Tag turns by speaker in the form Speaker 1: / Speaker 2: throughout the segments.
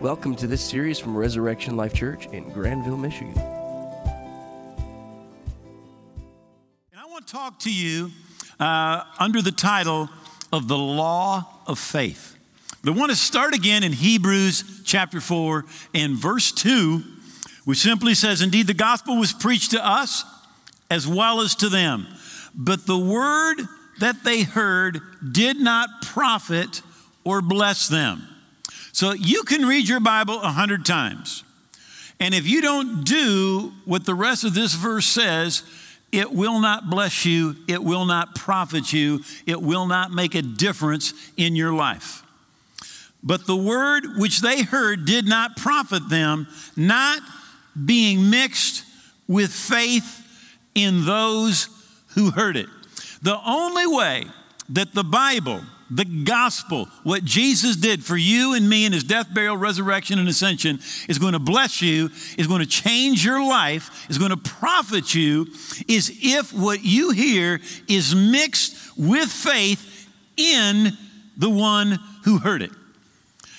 Speaker 1: Welcome to this series from Resurrection Life Church in Grandville, Michigan. And
Speaker 2: I want to talk to you uh, under the title of the law of faith. I want to start again in Hebrews chapter 4 and verse 2, which simply says, Indeed, the gospel was preached to us as well as to them, but the word that they heard did not profit or bless them. So you can read your Bible a hundred times. And if you don't do what the rest of this verse says, it will not bless you, it will not profit you, it will not make a difference in your life. But the word which they heard did not profit them, not being mixed with faith in those who heard it. The only way that the Bible the gospel, what Jesus did for you and me in his death, burial, resurrection, and ascension, is going to bless you, is going to change your life, is going to profit you, is if what you hear is mixed with faith in the one who heard it.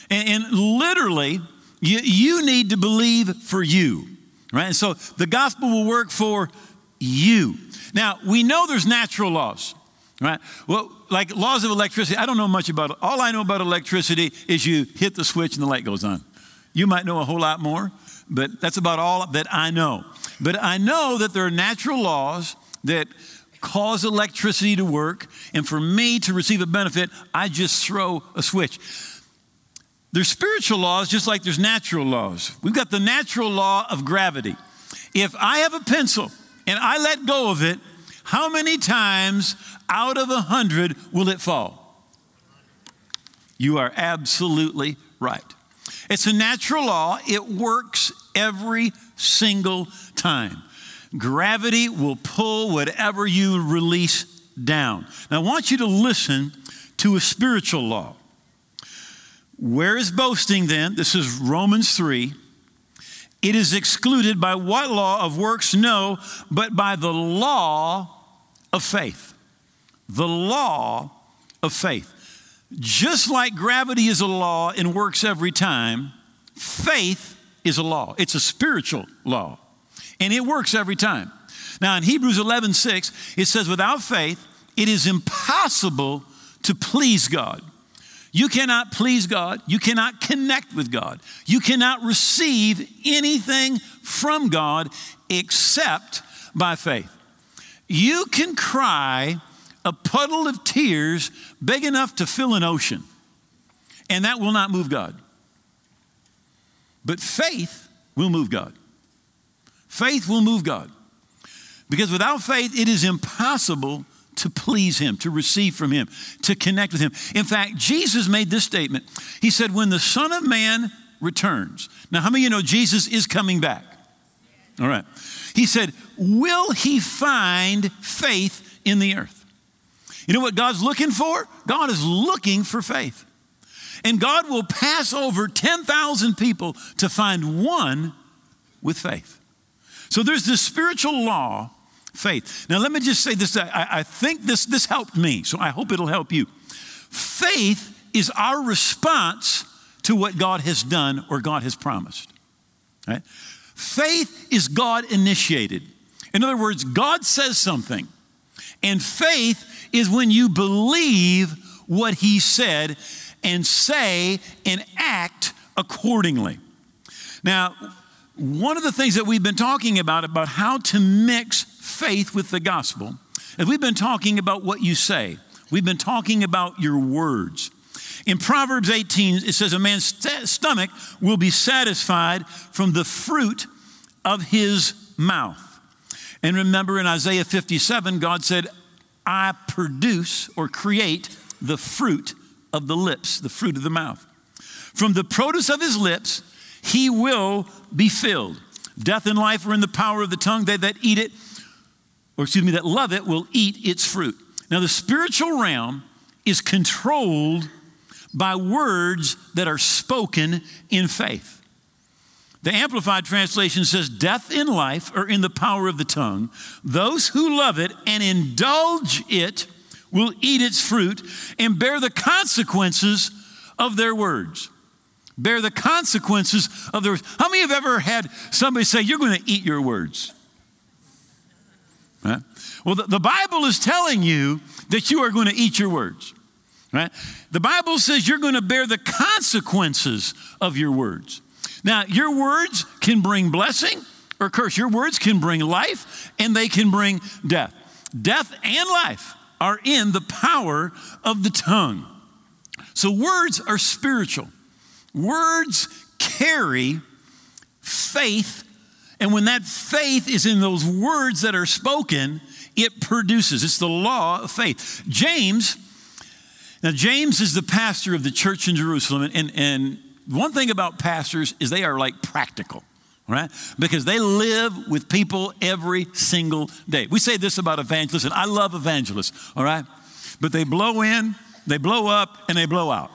Speaker 2: And, and literally, you, you need to believe for you, right? And so the gospel will work for you. Now, we know there's natural laws. Right? Well, like laws of electricity, I don't know much about it. All I know about electricity is you hit the switch and the light goes on. You might know a whole lot more, but that's about all that I know. But I know that there are natural laws that cause electricity to work, and for me to receive a benefit, I just throw a switch. There's spiritual laws just like there's natural laws. We've got the natural law of gravity. If I have a pencil and I let go of it, how many times out of a hundred will it fall? You are absolutely right. It's a natural law, it works every single time. Gravity will pull whatever you release down. Now, I want you to listen to a spiritual law. Where is boasting then? This is Romans 3. It is excluded by what law of works? No, but by the law of faith. The law of faith. Just like gravity is a law and works every time, faith is a law. It's a spiritual law, and it works every time. Now, in Hebrews 11 6, it says, Without faith, it is impossible to please God. You cannot please God. You cannot connect with God. You cannot receive anything from God except by faith. You can cry a puddle of tears big enough to fill an ocean, and that will not move God. But faith will move God. Faith will move God. Because without faith, it is impossible to please Him, to receive from Him, to connect with Him. In fact, Jesus made this statement He said, When the Son of Man returns. Now, how many of you know Jesus is coming back? All right. He said, Will he find faith in the earth? You know what God's looking for? God is looking for faith. And God will pass over 10,000 people to find one with faith. So there's this spiritual law, faith. Now, let me just say this I, I think this, this helped me, so I hope it'll help you. Faith is our response to what God has done or God has promised. Right? Faith is God initiated. In other words, God says something, and faith is when you believe what He said and say and act accordingly. Now, one of the things that we've been talking about, about how to mix faith with the gospel, is we've been talking about what you say. We've been talking about your words. In Proverbs 18, it says, A man's st- stomach will be satisfied from the fruit of his mouth. And remember in Isaiah 57, God said, I produce or create the fruit of the lips, the fruit of the mouth. From the produce of his lips, he will be filled. Death and life are in the power of the tongue. They that eat it, or excuse me, that love it, will eat its fruit. Now, the spiritual realm is controlled by words that are spoken in faith. The Amplified Translation says, Death and life are in the power of the tongue. Those who love it and indulge it will eat its fruit and bear the consequences of their words. bear the consequences of their words. How many have ever had somebody say, You're going to eat your words? Well, the, the Bible is telling you that you are going to eat your words. Right? The Bible says you're going to bear the consequences of your words. Now, your words can bring blessing or curse. Your words can bring life and they can bring death. Death and life are in the power of the tongue. So, words are spiritual. Words carry faith, and when that faith is in those words that are spoken, it produces. It's the law of faith. James, now, James is the pastor of the church in Jerusalem, and, and one thing about pastors is they are like practical right? Because they live with people every single day. We say this about evangelists, and I love evangelists, all right? But they blow in, they blow up, and they blow out.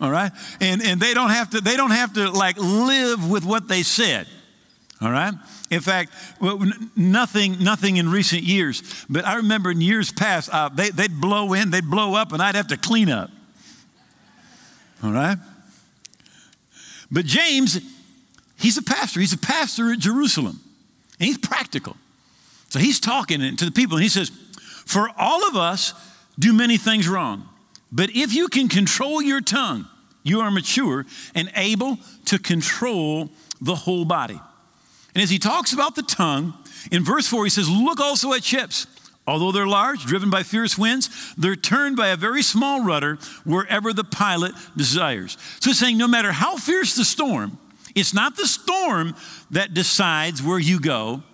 Speaker 2: All right? And and they don't have to, they don't have to like live with what they said. All right? In fact, nothing, nothing in recent years, but I remember in years past, uh, they, they'd blow in, they'd blow up, and I'd have to clean up. All right? But James, he's a pastor. He's a pastor at Jerusalem, and he's practical. So he's talking to the people, and he says, For all of us do many things wrong, but if you can control your tongue, you are mature and able to control the whole body. And as he talks about the tongue, in verse 4, he says, Look also at ships. Although they're large, driven by fierce winds, they're turned by a very small rudder wherever the pilot desires. So he's saying no matter how fierce the storm, it's not the storm that decides where you go.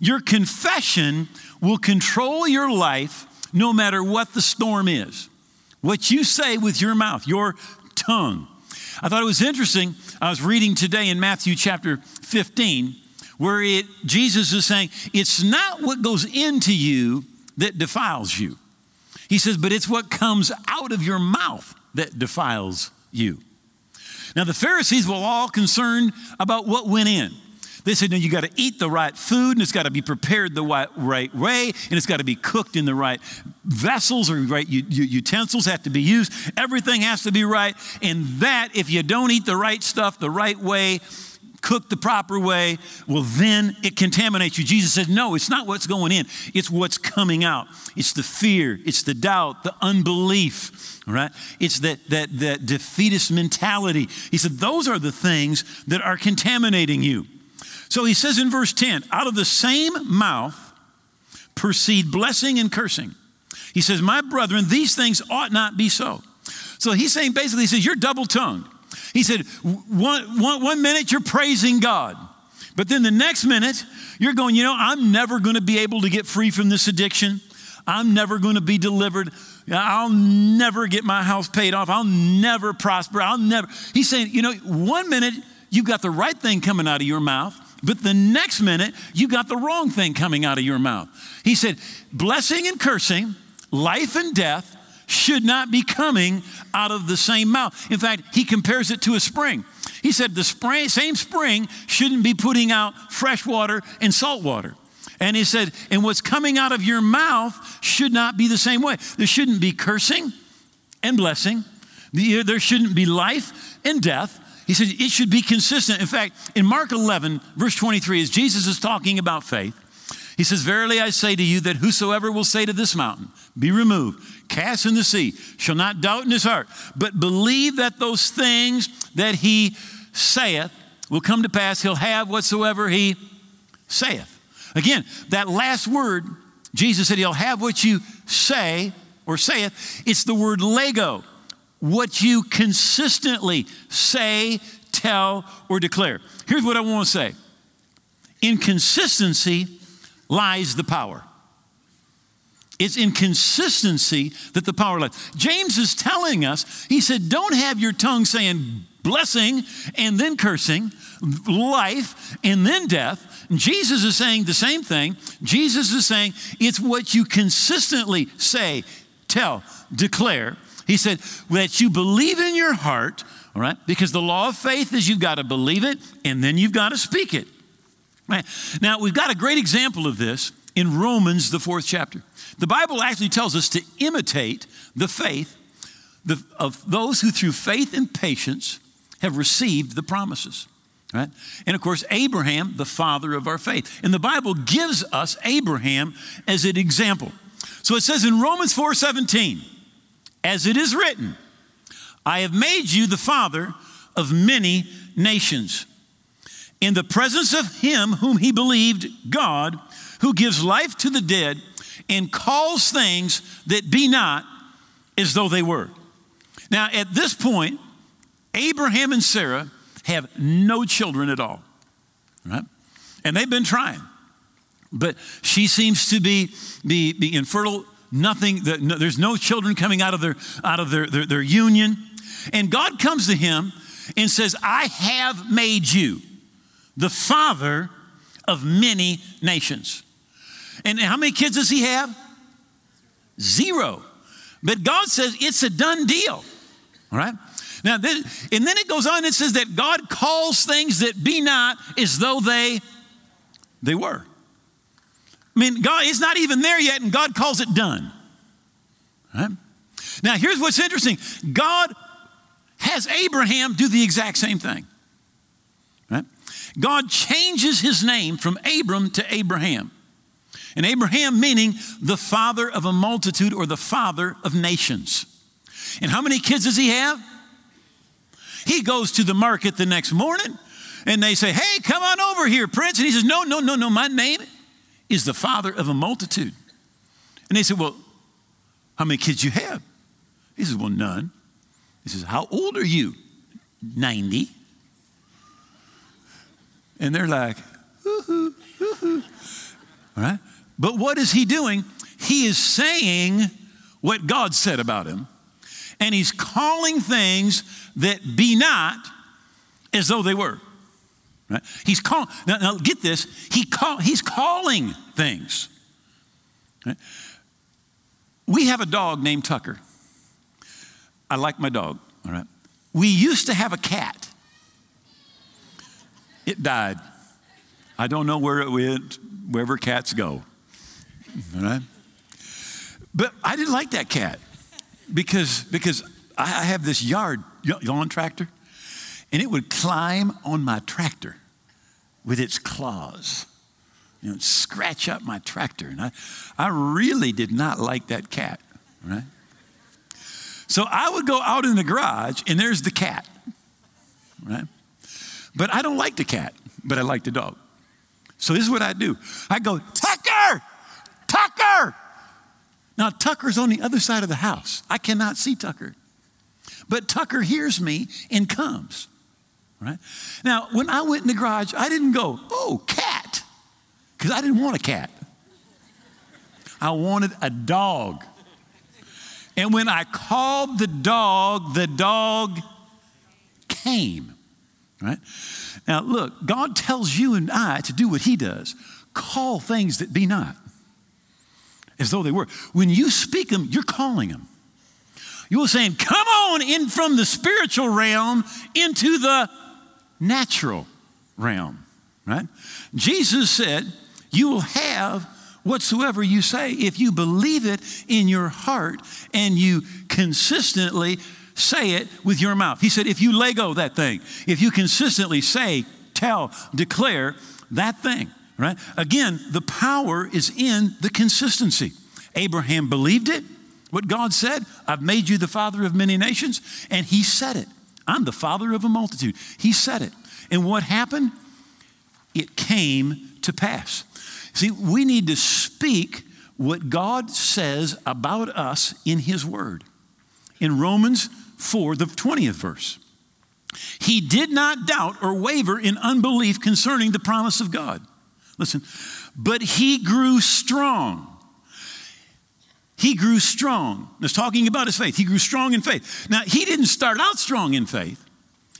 Speaker 2: Your confession will control your life no matter what the storm is. What you say with your mouth, your tongue. I thought it was interesting. I was reading today in Matthew chapter 15 where it, Jesus is saying, It's not what goes into you that defiles you. He says, But it's what comes out of your mouth that defiles you. Now, the Pharisees were all concerned about what went in. They said, no, you got to eat the right food, and it's got to be prepared the right, way, and it's got to be cooked in the right vessels or right utensils have to be used. Everything has to be right. And that, if you don't eat the right stuff the right way, cooked the proper way, well, then it contaminates you. Jesus said, No, it's not what's going in, it's what's coming out. It's the fear, it's the doubt, the unbelief, right? It's that, that, that defeatist mentality. He said, Those are the things that are contaminating you. So he says in verse 10 out of the same mouth proceed blessing and cursing. He says, My brethren, these things ought not be so. So he's saying basically, he says, You're double tongued. He said, one, one, one minute you're praising God, but then the next minute you're going, You know, I'm never going to be able to get free from this addiction. I'm never going to be delivered. I'll never get my house paid off. I'll never prosper. I'll never. He's saying, you know, one minute you've got the right thing coming out of your mouth, but the next minute, you got the wrong thing coming out of your mouth. He said, blessing and cursing, life and death should not be coming out of the same mouth. In fact, he compares it to a spring. He said the spring, same spring shouldn't be putting out fresh water and salt water. And he said, and what's coming out of your mouth should not be the same way. There shouldn't be cursing and blessing. There shouldn't be life and death. He said it should be consistent. In fact, in Mark 11, verse 23, as Jesus is talking about faith, he says, Verily I say to you that whosoever will say to this mountain, Be removed, cast in the sea, shall not doubt in his heart, but believe that those things that he saith will come to pass, he'll have whatsoever he saith. Again, that last word, Jesus said, He'll have what you say or saith. It's the word lego what you consistently say, tell, or declare. Here's what I want to say in consistency lies the power. It's inconsistency that the power lies. James is telling us, he said, don't have your tongue saying blessing and then cursing, life and then death. Jesus is saying the same thing. Jesus is saying it's what you consistently say, tell, declare he said, that you believe in your heart, all right? Because the law of faith is you've got to believe it and then you've got to speak it. Right? Now, we've got a great example of this in Romans, the fourth chapter. The Bible actually tells us to imitate the faith of those who, through faith and patience, have received the promises. Right? And of course, Abraham, the father of our faith. And the Bible gives us Abraham as an example. So it says in Romans 4 17, as it is written, I have made you the father of many nations. In the presence of him whom he believed, God, who gives life to the dead and calls things that be not as though they were. Now, at this point, Abraham and Sarah have no children at all, right? And they've been trying. But she seems to be, be, be infertile. Nothing, no, there's no children coming out of, their, out of their, their, their union. And God comes to him and says, I have made you the father of many nations. And how many kids does he have? Zero. But God says it's a done deal. All right? Now, this, and then it goes on and says that God calls things that be not as though they, they were. I mean, God is not even there yet, and God calls it done. Right? Now, here's what's interesting God has Abraham do the exact same thing. Right? God changes his name from Abram to Abraham. And Abraham meaning the father of a multitude or the father of nations. And how many kids does he have? He goes to the market the next morning and they say, Hey, come on over here, Prince. And he says, No, no, no, no, my name is the father of a multitude. And they said, Well, how many kids you have? He says, Well, none. He says, How old are you? 90. And they're like, All right? But what is he doing? He is saying what God said about him, and he's calling things that be not as though they were. Right? He's calling, now, now, get this, he call, he's calling things. Right? We have a dog named Tucker. I like my dog, all right? We used to have a cat. It died. I don't know where it went, wherever cats go. Right? But I didn't like that cat because, because I have this yard lawn tractor, and it would climb on my tractor with its claws, you know, scratch up my tractor. And I, I really did not like that cat, right? So I would go out in the garage, and there's the cat, right? But I don't like the cat, but I like the dog. So this is what I do I go, Tucker, Tucker. Now, Tucker's on the other side of the house. I cannot see Tucker. But Tucker hears me and comes. Right? Now, when I went in the garage, I didn't go, oh, cat, because I didn't want a cat. I wanted a dog. And when I called the dog, the dog came. Right? Now, look, God tells you and I to do what He does call things that be not as though they were. When you speak them, you're calling them. You're saying, come on in from the spiritual realm into the natural realm, right? Jesus said, You will have whatsoever you say if you believe it in your heart and you consistently say it with your mouth. He said, If you Lego that thing, if you consistently say, tell, declare that thing, right? Again, the power is in the consistency. Abraham believed it what God said, I've made you the father of many nations, and he said it. I'm the father of a multitude. He said it. And what happened? It came to pass. See, we need to speak what God says about us in his word. In Romans 4, the 20th verse. He did not doubt or waver in unbelief concerning the promise of God. Listen, but he grew strong he grew strong. It's talking about his faith. He grew strong in faith. Now, he didn't start out strong in faith,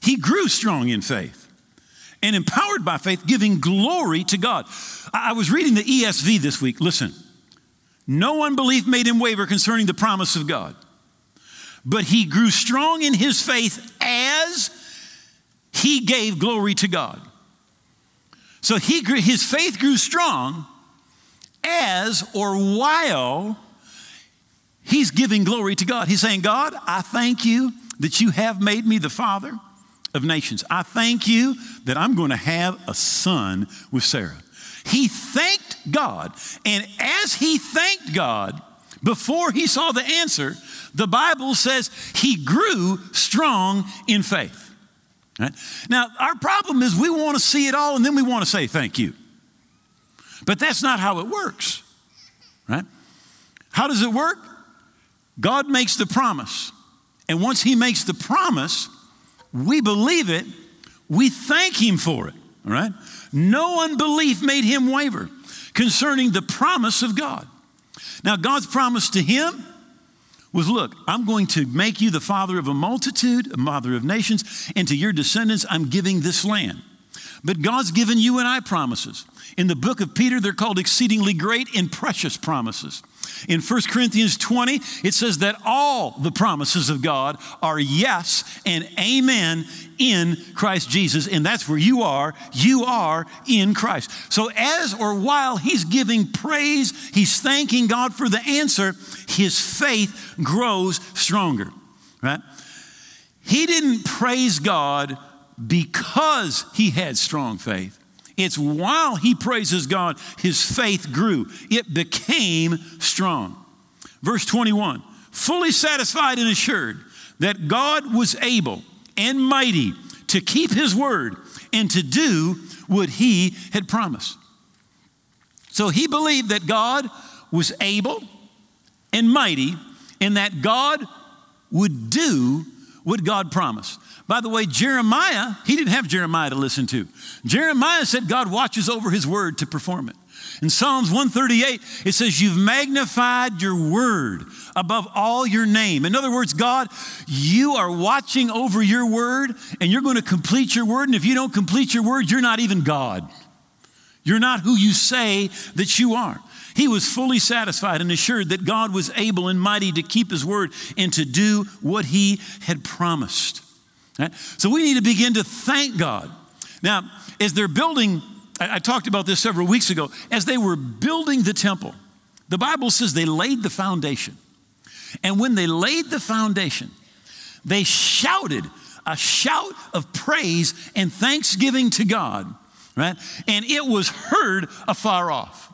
Speaker 2: he grew strong in faith and empowered by faith, giving glory to God. I was reading the ESV this week. Listen, no unbelief made him waver concerning the promise of God, but he grew strong in his faith as he gave glory to God. So he grew, his faith grew strong as or while He's giving glory to God. He's saying, God, I thank you that you have made me the father of nations. I thank you that I'm going to have a son with Sarah. He thanked God. And as he thanked God, before he saw the answer, the Bible says he grew strong in faith. Right? Now, our problem is we want to see it all and then we want to say thank you. But that's not how it works. Right? How does it work? God makes the promise. And once he makes the promise, we believe it, we thank him for it. All right? No unbelief made him waver concerning the promise of God. Now, God's promise to him was look, I'm going to make you the father of a multitude, a mother of nations, and to your descendants, I'm giving this land. But God's given you and I promises. In the book of Peter, they're called exceedingly great and precious promises. In 1 Corinthians 20, it says that all the promises of God are yes and amen in Christ Jesus. And that's where you are. You are in Christ. So, as or while he's giving praise, he's thanking God for the answer, his faith grows stronger, right? He didn't praise God because he had strong faith. It's while he praises God, his faith grew. It became strong. Verse 21 fully satisfied and assured that God was able and mighty to keep his word and to do what he had promised. So he believed that God was able and mighty and that God would do what God promised. By the way, Jeremiah, he didn't have Jeremiah to listen to. Jeremiah said God watches over his word to perform it. In Psalms 138, it says, You've magnified your word above all your name. In other words, God, you are watching over your word and you're going to complete your word. And if you don't complete your word, you're not even God. You're not who you say that you are. He was fully satisfied and assured that God was able and mighty to keep his word and to do what he had promised. Right? So we need to begin to thank God. Now, as they're building, I, I talked about this several weeks ago, as they were building the temple, the Bible says they laid the foundation. And when they laid the foundation, they shouted a shout of praise and thanksgiving to God, right? And it was heard afar off.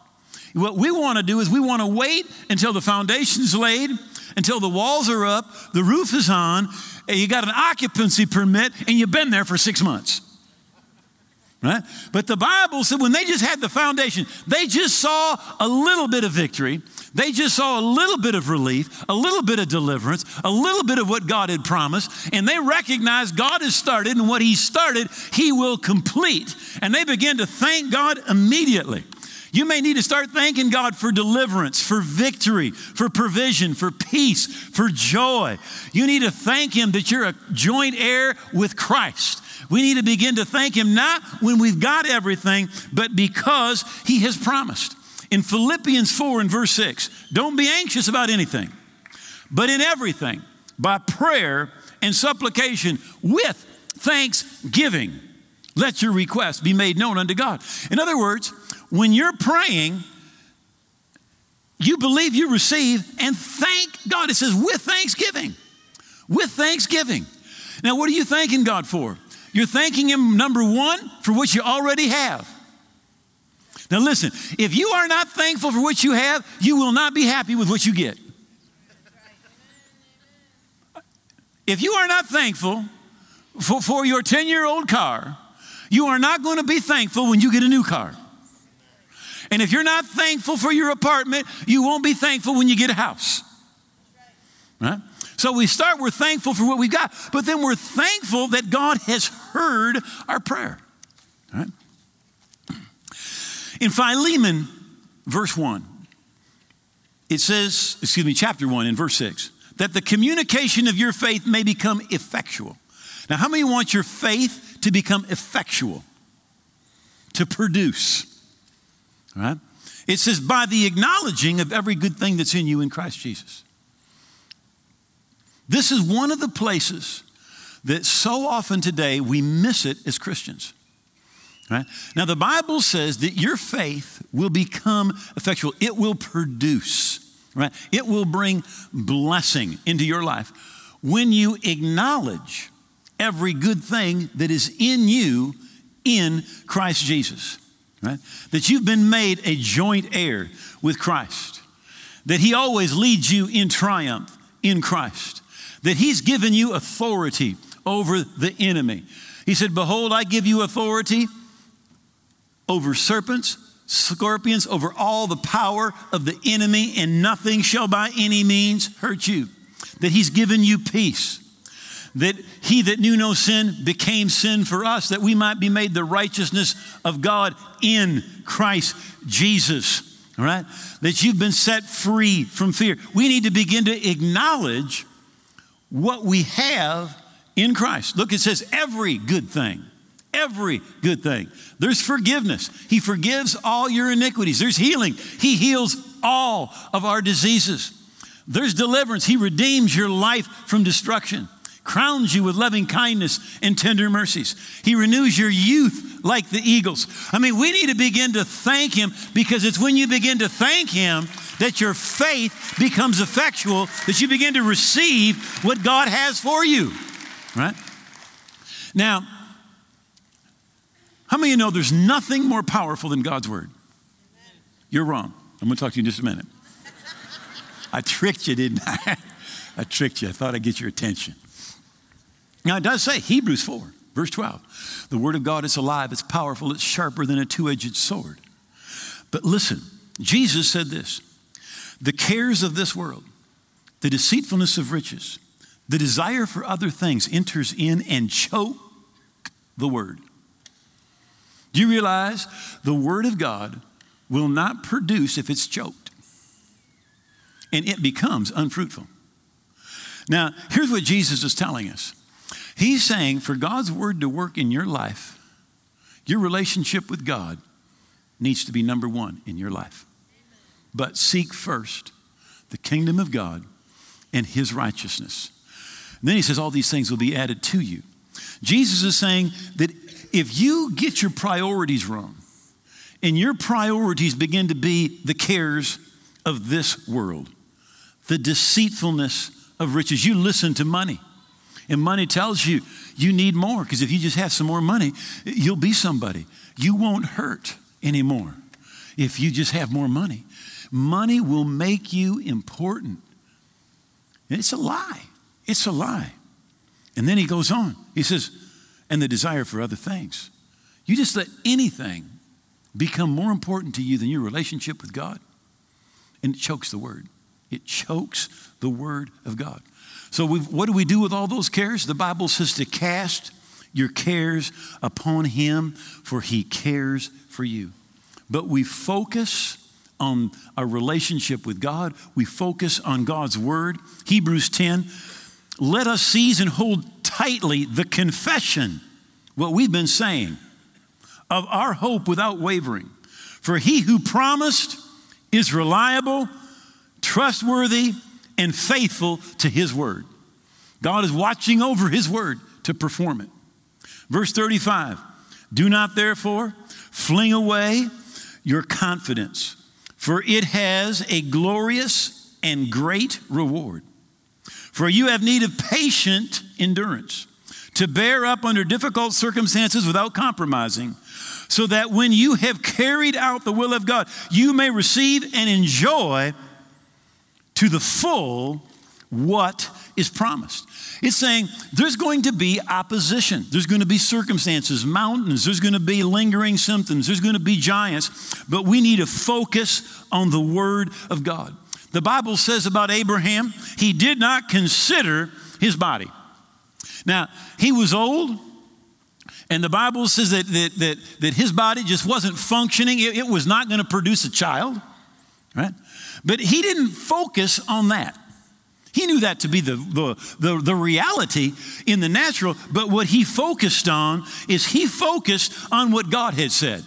Speaker 2: What we want to do is we want to wait until the foundation's laid, until the walls are up, the roof is on, and you got an occupancy permit, and you've been there for six months. Right? But the Bible said when they just had the foundation, they just saw a little bit of victory. They just saw a little bit of relief, a little bit of deliverance, a little bit of what God had promised, and they recognized God has started, and what He started, He will complete. And they began to thank God immediately. You may need to start thanking God for deliverance, for victory, for provision, for peace, for joy. You need to thank Him that you're a joint heir with Christ. We need to begin to thank Him not when we've got everything, but because He has promised. In Philippians 4 and verse 6, don't be anxious about anything, but in everything, by prayer and supplication with thanksgiving, let your requests be made known unto God. In other words, when you're praying, you believe you receive and thank God. It says with thanksgiving. With thanksgiving. Now, what are you thanking God for? You're thanking Him, number one, for what you already have. Now, listen, if you are not thankful for what you have, you will not be happy with what you get. If you are not thankful for, for your 10 year old car, you are not going to be thankful when you get a new car. And if you're not thankful for your apartment, you won't be thankful when you get a house. Right? So we start, we're thankful for what we've got, but then we're thankful that God has heard our prayer. Right? In Philemon, verse 1, it says, excuse me, chapter 1 in verse 6, that the communication of your faith may become effectual. Now, how many want your faith to become effectual? To produce. Right? It says, by the acknowledging of every good thing that's in you in Christ Jesus. This is one of the places that so often today we miss it as Christians. Right? Now, the Bible says that your faith will become effectual, it will produce, right? It will bring blessing into your life when you acknowledge every good thing that is in you in Christ Jesus. Right? That you've been made a joint heir with Christ. That He always leads you in triumph in Christ. That He's given you authority over the enemy. He said, Behold, I give you authority over serpents, scorpions, over all the power of the enemy, and nothing shall by any means hurt you. That He's given you peace that he that knew no sin became sin for us, that we might be made the righteousness of God in Christ Jesus. All right? That you've been set free from fear. We need to begin to acknowledge what we have in Christ. Look, it says every good thing. Every good thing. There's forgiveness. He forgives all your iniquities. There's healing. He heals all of our diseases. There's deliverance. He redeems your life from destruction crowns you with loving kindness and tender mercies. He renews your youth like the eagles. I mean, we need to begin to thank Him because it's when you begin to thank Him that your faith becomes effectual, that you begin to receive what God has for you. Right? Now, how many of you know there's nothing more powerful than God's Word? You're wrong. I'm going to talk to you in just a minute. I tricked you, didn't I? I tricked you. I thought I'd get your attention. Now, it does say, Hebrews 4, verse 12, the word of God is alive, it's powerful, it's sharper than a two edged sword. But listen, Jesus said this the cares of this world, the deceitfulness of riches, the desire for other things enters in and choke the word. Do you realize the word of God will not produce if it's choked? And it becomes unfruitful. Now, here's what Jesus is telling us He's saying for God's word to work in your life, your relationship with God needs to be number one in your life. But seek first the kingdom of God and his righteousness. And then he says, All these things will be added to you. Jesus is saying that if you get your priorities wrong, and your priorities begin to be the cares of this world, the deceitfulness of riches, you listen to money. And money tells you you need more because if you just have some more money, you'll be somebody. You won't hurt anymore if you just have more money. Money will make you important. It's a lie. It's a lie. And then he goes on. He says, and the desire for other things. You just let anything become more important to you than your relationship with God, and it chokes the word. It chokes the word of God. So, what do we do with all those cares? The Bible says to cast your cares upon Him, for He cares for you. But we focus on our relationship with God, we focus on God's Word. Hebrews 10 let us seize and hold tightly the confession, what we've been saying, of our hope without wavering. For He who promised is reliable, trustworthy, and faithful to his word. God is watching over his word to perform it. Verse 35 Do not therefore fling away your confidence, for it has a glorious and great reward. For you have need of patient endurance to bear up under difficult circumstances without compromising, so that when you have carried out the will of God, you may receive and enjoy to the full what is promised. It's saying there's going to be opposition. There's going to be circumstances, mountains, there's going to be lingering symptoms, there's going to be giants, but we need to focus on the Word of God. The Bible says about Abraham, he did not consider his body. Now, he was old, and the Bible says that, that, that, that his body just wasn't functioning, it, it was not going to produce a child, right? But he didn't focus on that. He knew that to be the, the, the, the, reality in the natural, but what he focused on is he focused on what God had said.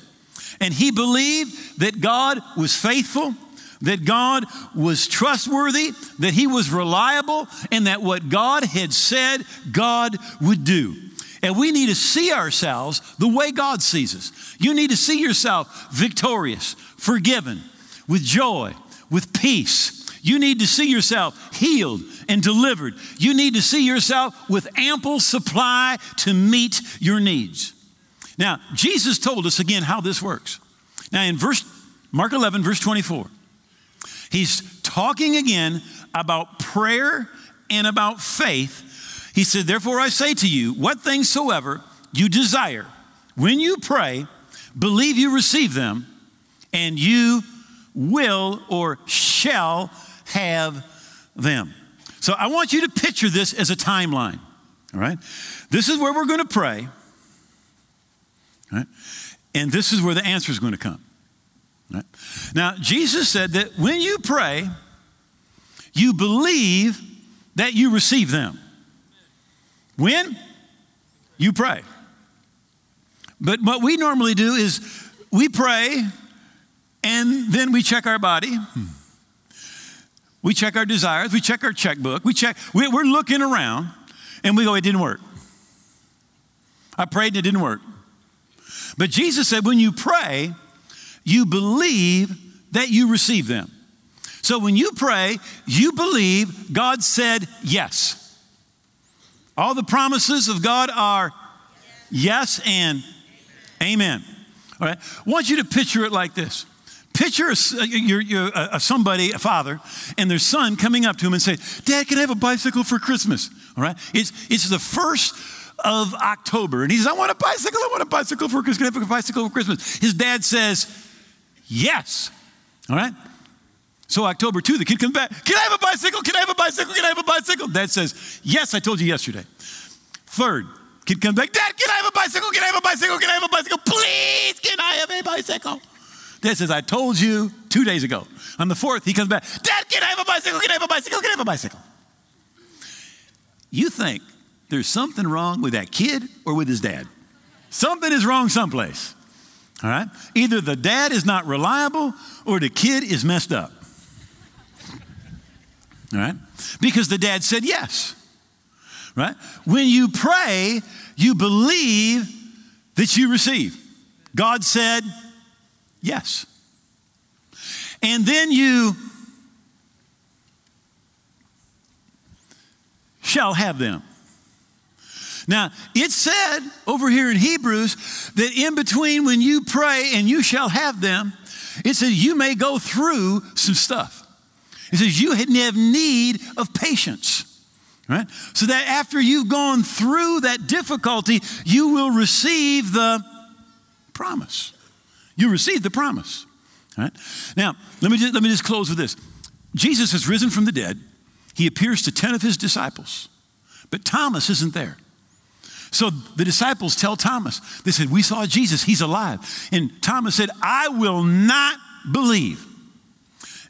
Speaker 2: And he believed that God was faithful, that God was trustworthy, that he was reliable, and that what God had said, God would do. And we need to see ourselves the way God sees us. You need to see yourself victorious, forgiven, with joy, with peace. You need to see yourself healed and delivered. You need to see yourself with ample supply to meet your needs. Now, Jesus told us again how this works. Now, in verse Mark 11, verse 24, he's talking again about prayer and about faith. He said, Therefore, I say to you, what things soever you desire, when you pray, believe you receive them, and you will or shall have them. So I want you to picture this as a timeline. All right? This is where we're going to pray. Right? And this is where the answer is going to come. Right? Now, Jesus said that when you pray, you believe that you receive them. When? You pray. But what we normally do is we pray and then we check our body. We check our desires. We check our checkbook. We check, we're looking around and we go, it didn't work. I prayed and it didn't work. But Jesus said, when you pray, you believe that you receive them. So when you pray, you believe God said yes. All the promises of God are yes and amen. All right. I want you to picture it like this. Picture a, you're, uh, you're uh, a, somebody, a father, and their son coming up to him and say, Dad, can I have a bicycle for Christmas? All right. It's, it's the first of October. And he says, I want a bicycle. I want a bicycle for Christmas. Can I have a bicycle for Christmas? His dad says, Yes. All right. So October 2, the kid comes back. Can I have a bicycle? Can I have a bicycle? Can I have a bicycle? Dad says, Yes, I told you yesterday. Third, kid comes back. Dad, can I have a bicycle? Can I have a bicycle? Can I have a bicycle? Please, can I have a bicycle? Dad says, I told you two days ago. On the fourth, he comes back. Dad, can I have a bicycle? Can I have a bicycle? Can I have a bicycle? You think there's something wrong with that kid or with his dad. Something is wrong someplace. All right? Either the dad is not reliable or the kid is messed up. All right? Because the dad said yes. Right? When you pray, you believe that you receive. God said yes. And then you shall have them. Now, it said over here in Hebrews that in between when you pray and you shall have them, it says you may go through some stuff. It says you have need of patience. Right? So that after you've gone through that difficulty, you will receive the promise. You receive the promise. Right? Now, let me, just, let me just close with this. Jesus has risen from the dead. He appears to 10 of his disciples, but Thomas isn't there. So the disciples tell Thomas, they said, We saw Jesus, he's alive. And Thomas said, I will not believe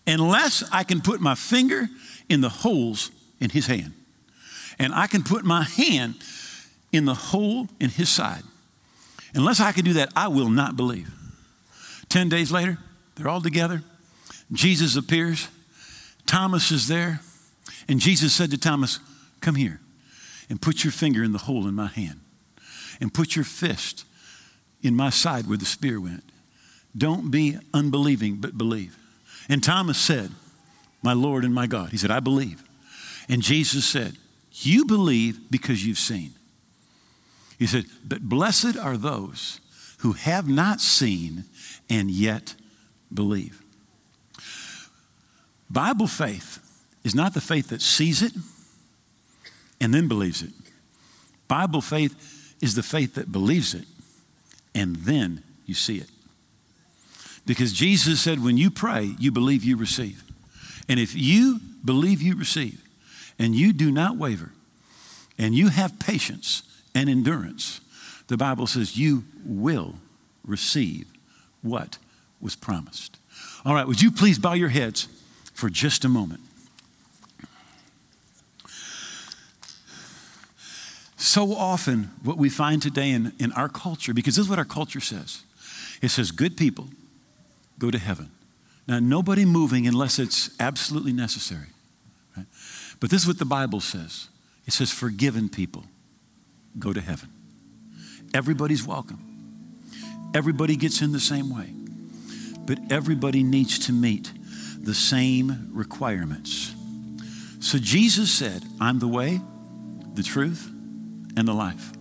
Speaker 2: unless I can put my finger in the holes in his hand. And I can put my hand in the hole in his side. Unless I can do that, I will not believe. Ten days later, they're all together. Jesus appears. Thomas is there. And Jesus said to Thomas, Come here and put your finger in the hole in my hand and put your fist in my side where the spear went. Don't be unbelieving, but believe. And Thomas said, My Lord and my God. He said, I believe. And Jesus said, You believe because you've seen. He said, But blessed are those who have not seen and yet believe. Bible faith is not the faith that sees it and then believes it. Bible faith is the faith that believes it and then you see it. Because Jesus said, when you pray, you believe you receive. And if you believe you receive and you do not waver and you have patience and endurance, the Bible says you will receive what was promised. All right, would you please bow your heads for just a moment? So often, what we find today in, in our culture, because this is what our culture says it says, good people go to heaven. Now, nobody moving unless it's absolutely necessary. Right? But this is what the Bible says it says, forgiven people go to heaven. Everybody's welcome, everybody gets in the same way, but everybody needs to meet the same requirements So Jesus said, I'm the way, the truth, and the life.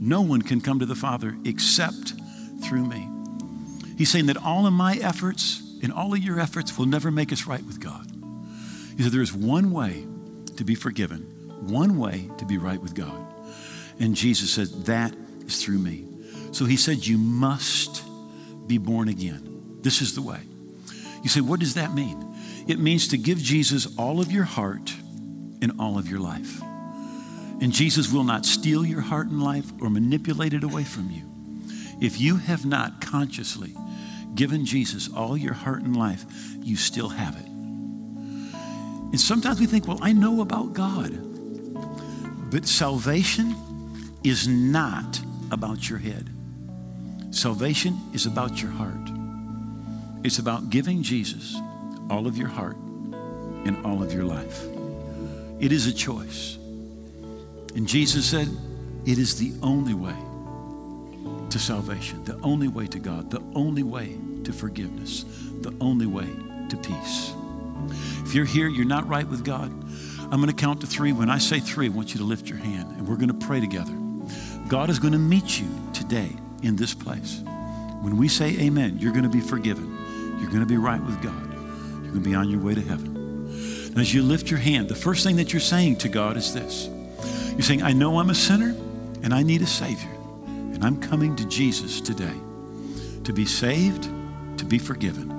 Speaker 2: No one can come to the Father except through me. He's saying that all of my efforts and all of your efforts will never make us right with God. He said there is one way to be forgiven, one way to be right with God. And Jesus said, That is through me. So he said, You must be born again. This is the way. You say, What does that mean? It means to give Jesus all of your heart and all of your life. And Jesus will not steal your heart and life or manipulate it away from you. If you have not consciously given Jesus all your heart and life, you still have it. And sometimes we think, well, I know about God. But salvation is not about your head. Salvation is about your heart. It's about giving Jesus all of your heart and all of your life. It is a choice. And Jesus said, it is the only way to salvation, the only way to God, the only way to forgiveness, the only way to peace. If you're here, you're not right with God, I'm going to count to three. When I say three, I want you to lift your hand and we're going to pray together. God is going to meet you today in this place. When we say amen, you're going to be forgiven. You're going to be right with God. You're going to be on your way to heaven. And as you lift your hand, the first thing that you're saying to God is this You're saying, I know I'm a sinner and I need a Savior. And I'm coming to Jesus today to be saved, to be forgiven.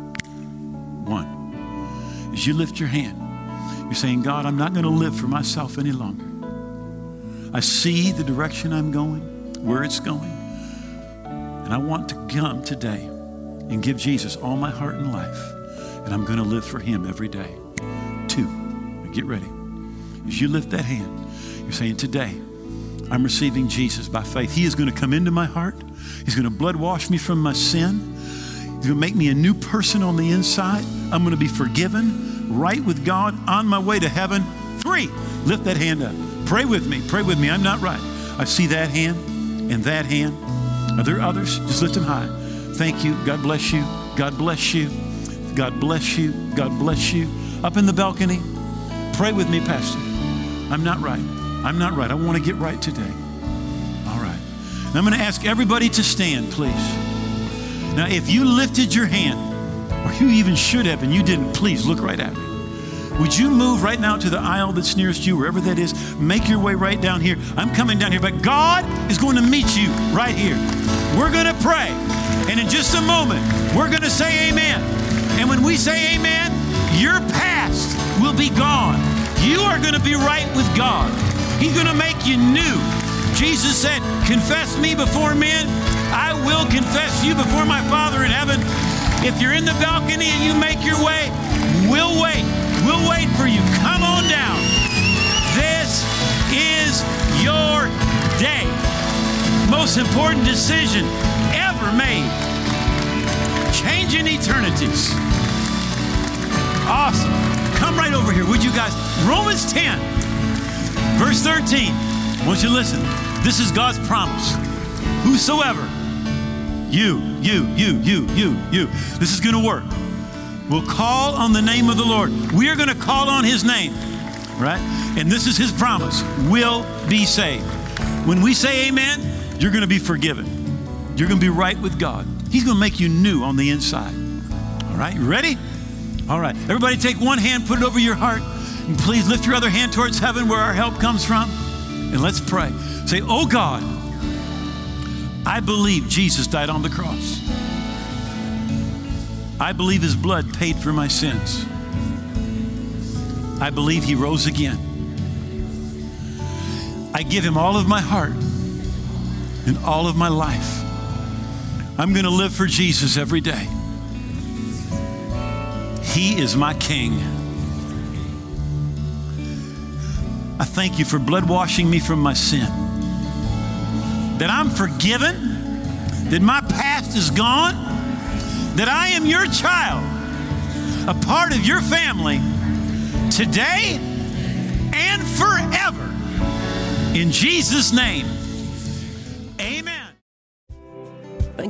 Speaker 2: One. As you lift your hand, you're saying, God, I'm not going to live for myself any longer. I see the direction I'm going, where it's going. And I want to come today and give Jesus all my heart and life. And I'm going to live for Him every day. Two, get ready. As you lift that hand, you're saying, Today, I'm receiving Jesus by faith. He is going to come into my heart. He's going to blood wash me from my sin. He's going to make me a new person on the inside. I'm going to be forgiven, right with God, on my way to heaven. Three, lift that hand up. Pray with me. Pray with me. I'm not right. I see that hand and that hand. Are there others? Just lift them high. Thank you. God bless you. God bless you. God bless you. God bless you. Up in the balcony, pray with me, Pastor. I'm not right. I'm not right. I want to get right today. All right. Now I'm going to ask everybody to stand, please. Now, if you lifted your hand, or you even should have, and you didn't, please look right at me. Would you move right now to the aisle that's nearest you, wherever that is? Make your way right down here. I'm coming down here, but God is going to meet you right here. We're going to pray. And in just a moment, we're going to say amen. And when we say amen, your past will be gone. You are going to be right with God. He's going to make you new. Jesus said, Confess me before men. I will confess you before my Father in heaven. If you're in the balcony and you make your way, we'll wait. We'll wait for you. Come on down. This is your day. Most important decision ever made. Changing eternities. Awesome. Come right over here, would you guys? Romans 10, verse 13. I want you to listen. This is God's promise. Whosoever, you, you, you, you, you, you, this is going to work. We'll call on the name of the Lord. We are going to call on his name, right? And this is his promise. Will be saved. When we say amen, you're going to be forgiven. You're going to be right with God. He's going to make you new on the inside. All right, you ready? All right. Everybody take one hand, put it over your heart, and please lift your other hand towards heaven where our help comes from. And let's pray. Say, Oh God, I believe Jesus died on the cross. I believe his blood paid for my sins. I believe he rose again. I give him all of my heart and all of my life. I'm going to live for Jesus every day. He is my King. I thank you for blood washing me from my sin. That I'm forgiven, that my past is gone, that I am your child, a part of your family today and forever. In Jesus' name,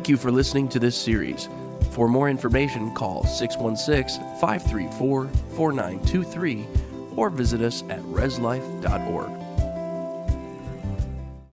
Speaker 1: Thank you for listening to this series. For more information, call 616 534 4923 or visit us at reslife.org.